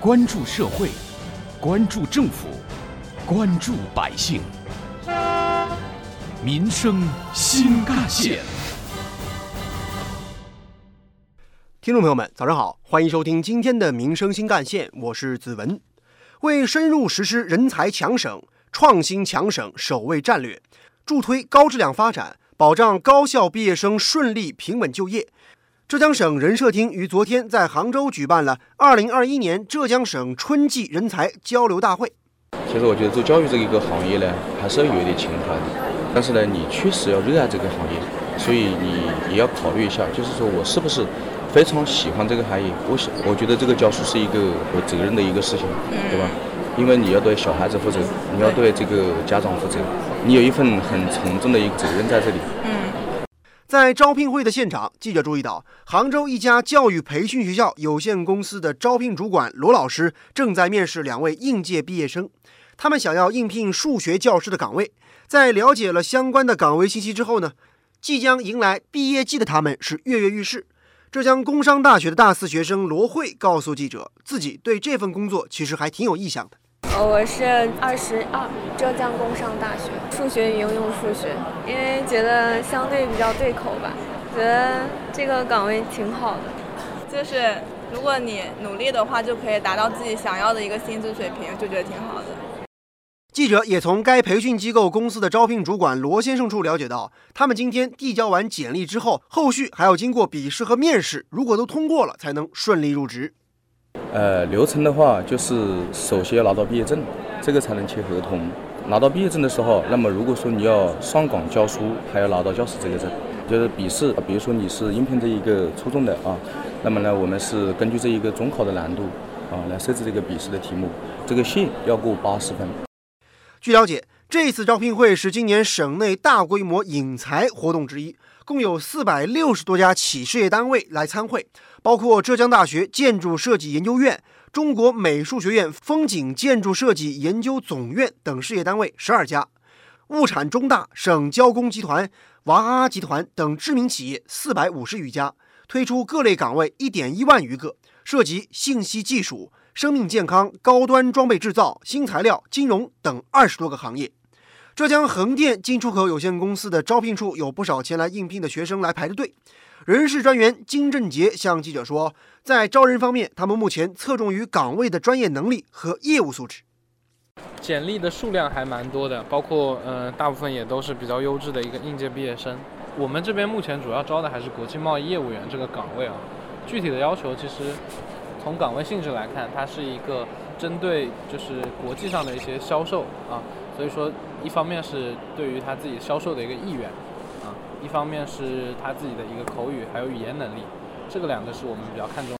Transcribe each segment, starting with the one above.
关注社会，关注政府，关注百姓，民生新干线。听众朋友们，早上好，欢迎收听今天的《民生新干线》，我是子文。为深入实施人才强省、创新强省首位战略，助推高质量发展，保障高校毕业生顺利平稳就业，浙江省人社厅于昨天在杭州举办了二零二一年浙江省春季人才交流大会。其实我觉得做教育这一个行业呢，还是要有一点情怀的。但是呢，你确实要热爱这个行业，所以你也要考虑一下，就是说我是不是非常喜欢这个行业？我想，我觉得这个教书是一个有责任的一个事情，对吧？因为你要对小孩子负责，你要对这个家长负责，你有一份很沉重的一个责任在这里。在招聘会的现场，记者注意到，杭州一家教育培训学校有限公司的招聘主管罗老师正在面试两位应届毕业生，他们想要应聘数学教师的岗位。在了解了相关的岗位信息之后呢，即将迎来毕业季的他们是跃跃欲试。浙江工商大学的大四学生罗慧告诉记者，自己对这份工作其实还挺有意向的。呃，我是二十二，浙江工商大学数学与应用数学，因为觉得相对比较对口吧，觉得这个岗位挺好的。就是如果你努力的话，就可以达到自己想要的一个薪资水平，就觉得挺好的。记者也从该培训机构公司的招聘主管罗先生处了解到，他们今天递交完简历之后，后续还要经过笔试和面试，如果都通过了，才能顺利入职。呃，流程的话，就是首先要拿到毕业证，这个才能签合同。拿到毕业证的时候，那么如果说你要上岗教书，还要拿到教师资格证。就是笔试，比如说你是应聘这一个初中的啊，那么呢，我们是根据这一个中考的难度啊来设置这个笔试的题目，这个线要过八十分。据了解，这次招聘会是今年省内大规模引才活动之一，共有四百六十多家企事业单位来参会，包括浙江大学建筑设计研究院、中国美术学院风景建筑设计研究总院等事业单位十二家，物产中大、省交工集团、娃哈哈集团等知名企业四百五十余家，推出各类岗位一点一万余个，涉及信息技术。生命健康、高端装备制造、新材料、金融等二十多个行业。浙江横店进出口有限公司的招聘处有不少前来应聘的学生来排着队。人事专员金振杰向记者说，在招人方面，他们目前侧重于岗位的专业能力和业务素质。简历的数量还蛮多的，包括呃，大部分也都是比较优质的一个应届毕业生。我们这边目前主要招的还是国际贸易业务员这个岗位啊。具体的要求其实。从岗位性质来看，它是一个针对就是国际上的一些销售啊，所以说一方面是对于他自己销售的一个意愿啊，一方面是他自己的一个口语还有语言能力，这个两个是我们比较看重。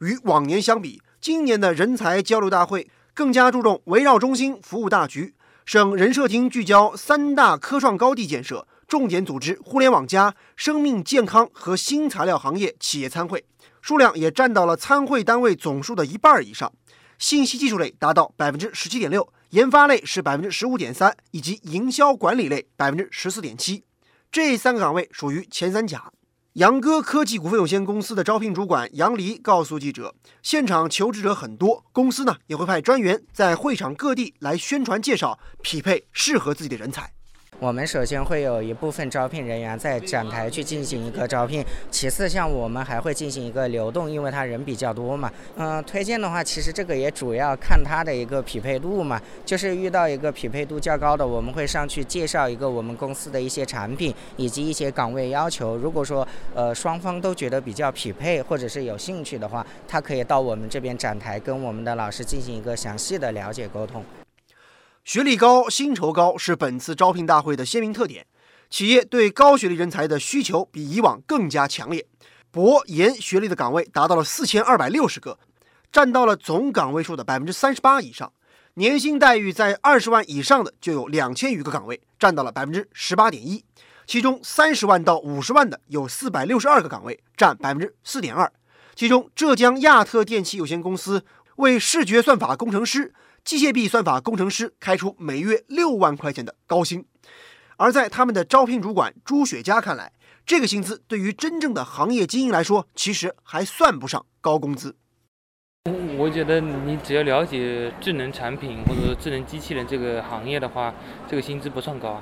与往年相比，今年的人才交流大会更加注重围绕中心服务大局，省人社厅聚焦三大科创高地建设，重点组织互联网加、生命健康和新材料行业企业参会。数量也占到了参会单位总数的一半以上，信息技术类达到百分之十七点六，研发类是百分之十五点三，以及营销管理类百分之十四点七。这三个岗位属于前三甲。杨哥科技股份有限公司的招聘主管杨黎告诉记者，现场求职者很多，公司呢也会派专员在会场各地来宣传介绍，匹配适合自己的人才。我们首先会有一部分招聘人员在展台去进行一个招聘，其次像我们还会进行一个流动，因为他人比较多嘛。嗯，推荐的话，其实这个也主要看他的一个匹配度嘛，就是遇到一个匹配度较高的，我们会上去介绍一个我们公司的一些产品以及一些岗位要求。如果说呃双方都觉得比较匹配或者是有兴趣的话，他可以到我们这边展台跟我们的老师进行一个详细的了解沟通。学历高、薪酬高是本次招聘大会的鲜明特点。企业对高学历人才的需求比以往更加强烈，博研学历的岗位达到了四千二百六十个，占到了总岗位数的百分之三十八以上。年薪待遇在二十万以上的就有两千余个岗位，占到了百分之十八点一。其中三十万到五十万的有四百六十二个岗位，占百分之四点二。其中，浙江亚特电器有限公司为视觉算法工程师。机械臂算法工程师开出每月六万块钱的高薪，而在他们的招聘主管朱雪佳看来，这个薪资对于真正的行业精英来说，其实还算不上高工资。我觉得你只要了解智能产品或者智能机器人这个行业的话，这个薪资不算高，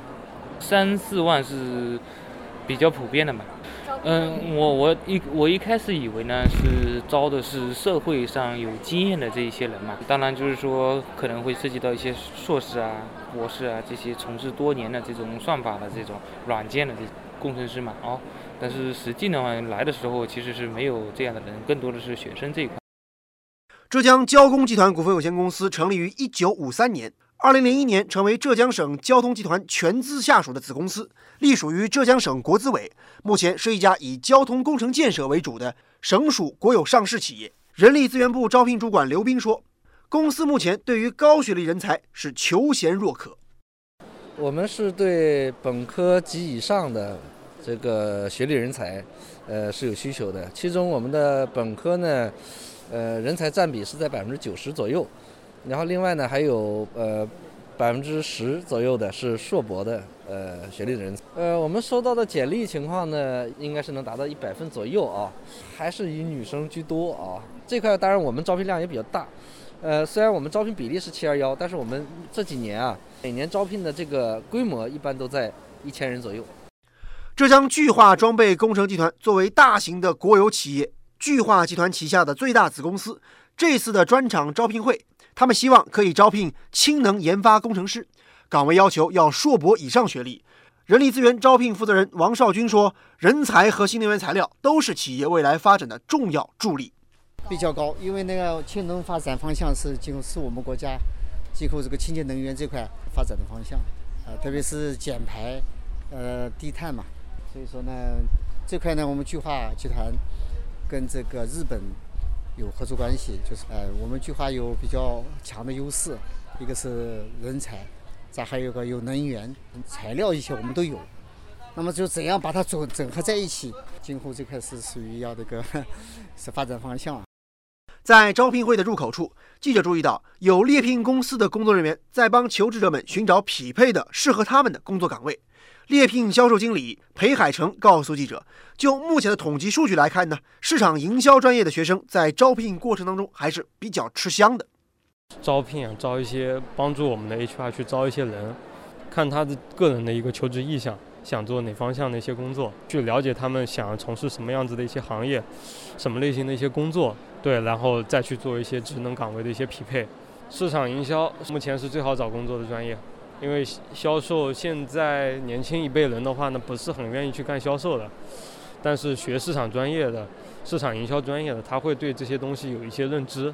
三四万是比较普遍的嘛。嗯，我我一我一开始以为呢是招的是社会上有经验的这一些人嘛，当然就是说可能会涉及到一些硕士啊、博士啊这些从事多年的这种算法的这种软件的这工程师嘛，哦，但是实际的话来的时候其实是没有这样的人，更多的是学生这一块。浙江交工集团股份有限公司成立于一九五三年，二零零一年成为浙江省交通集团全资下属的子公司，隶属于浙江省国资委。目前是一家以交通工程建设为主的省属国有上市企业。人力资源部招聘主管刘斌说：“公司目前对于高学历人才是求贤若渴。我们是对本科及以上的这个学历人才，呃是有需求的。其中我们的本科呢。”呃，人才占比是在百分之九十左右，然后另外呢还有呃百分之十左右的是硕博的呃学历的人。呃，我们收到的简历情况呢，应该是能达到一百分左右啊，还是以女生居多啊。这块当然我们招聘量也比较大，呃，虽然我们招聘比例是七二幺，但是我们这几年啊，每年招聘的这个规模一般都在一千人左右。浙江巨化装备工程集团作为大型的国有企业。巨化集团旗下的最大子公司，这次的专场招聘会，他们希望可以招聘氢能研发工程师，岗位要求要硕博以上学历。人力资源招聘负责人王少军说：“人才和新能源材料都是企业未来发展的重要助力。”比较高，因为那个氢能发展方向是今后是我们国家今后这个清洁能源这块发展的方向，呃，特别是减排，呃，低碳嘛。所以说呢，这块呢，我们巨化集团。跟这个日本有合作关系，就是呃，我们巨化有比较强的优势，一个是人才，再还有个有能源、材料一些我们都有。那么就怎样把它整整合在一起？今后这块是属于要这个是发展方向。在招聘会的入口处，记者注意到有猎聘公司的工作人员在帮求职者们寻找匹配的适合他们的工作岗位。猎聘销售经理裴海成告诉记者：“就目前的统计数据来看呢，市场营销专业的学生在招聘过程当中还是比较吃香的。招聘啊，招一些帮助我们的 HR 去招一些人，看他的个人的一个求职意向，想做哪方向的一些工作，去了解他们想从事什么样子的一些行业，什么类型的一些工作，对，然后再去做一些职能岗位的一些匹配。市场营销目前是最好找工作的专业。”因为销售现在年轻一辈人的话呢，不是很愿意去干销售的，但是学市场专业的、市场营销专业的，他会对这些东西有一些认知。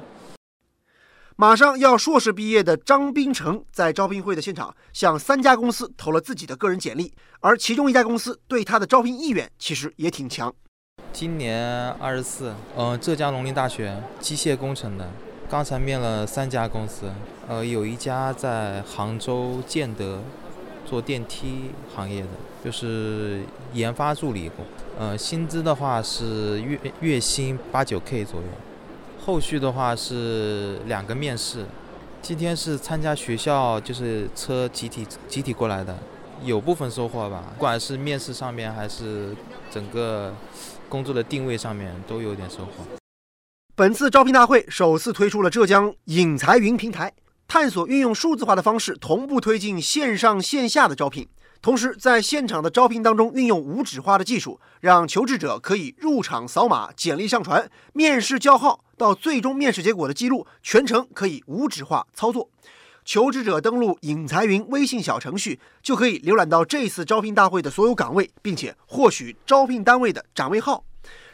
马上要硕士毕业的张斌成在招聘会的现场向三家公司投了自己的个人简历，而其中一家公司对他的招聘意愿其实也挺强。今年二十四，嗯，浙江农林大学机械工程的。刚才面了三家公司，呃，有一家在杭州建德做电梯行业的，就是研发助理工，呃，薪资的话是月月薪八九 K 左右。后续的话是两个面试，今天是参加学校就是车集体集体过来的，有部分收获吧，不管是面试上面还是整个工作的定位上面都有点收获。本次招聘大会首次推出了浙江引才云平台，探索运用数字化的方式同步推进线上线下的招聘，同时在现场的招聘当中运用无纸化的技术，让求职者可以入场扫码、简历上传、面试叫号到最终面试结果的记录，全程可以无纸化操作。求职者登录引才云微信小程序，就可以浏览到这次招聘大会的所有岗位，并且获取招聘单位的展位号。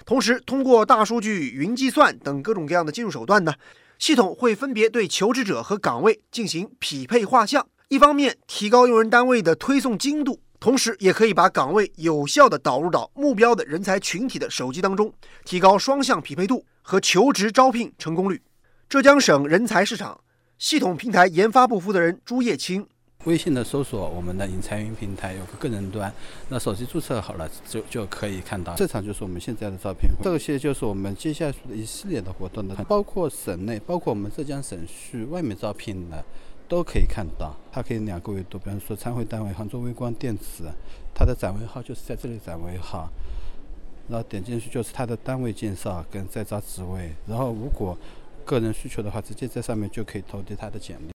同时，通过大数据、云计算等各种各样的技术手段呢，系统会分别对求职者和岗位进行匹配画像。一方面提高用人单位的推送精度，同时也可以把岗位有效地导入到目标的人才群体的手机当中，提高双向匹配度和求职招聘成功率。浙江省人才市场系统平台研发部负责人朱叶青。微信的搜索，我们的引才云平台有个个人端，那手机注册好了就就可以看到。这场就是我们现在的招聘，这些就是我们接下来的一系列的活动的，包括省内，包括我们浙江省区外面招聘的，都可以看到。它可以两个维度，比方说参会单位杭州微光电子，它的展位号就是在这里展位号，然后点进去就是它的单位介绍跟在招职位，然后如果个人需求的话，直接在上面就可以投递他的简历。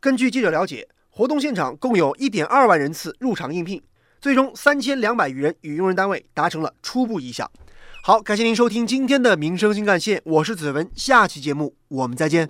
根据记者了解，活动现场共有一点二万人次入场应聘，最终三千两百余人与用人单位达成了初步意向。好，感谢您收听今天的民生新干线，我是子文，下期节目我们再见。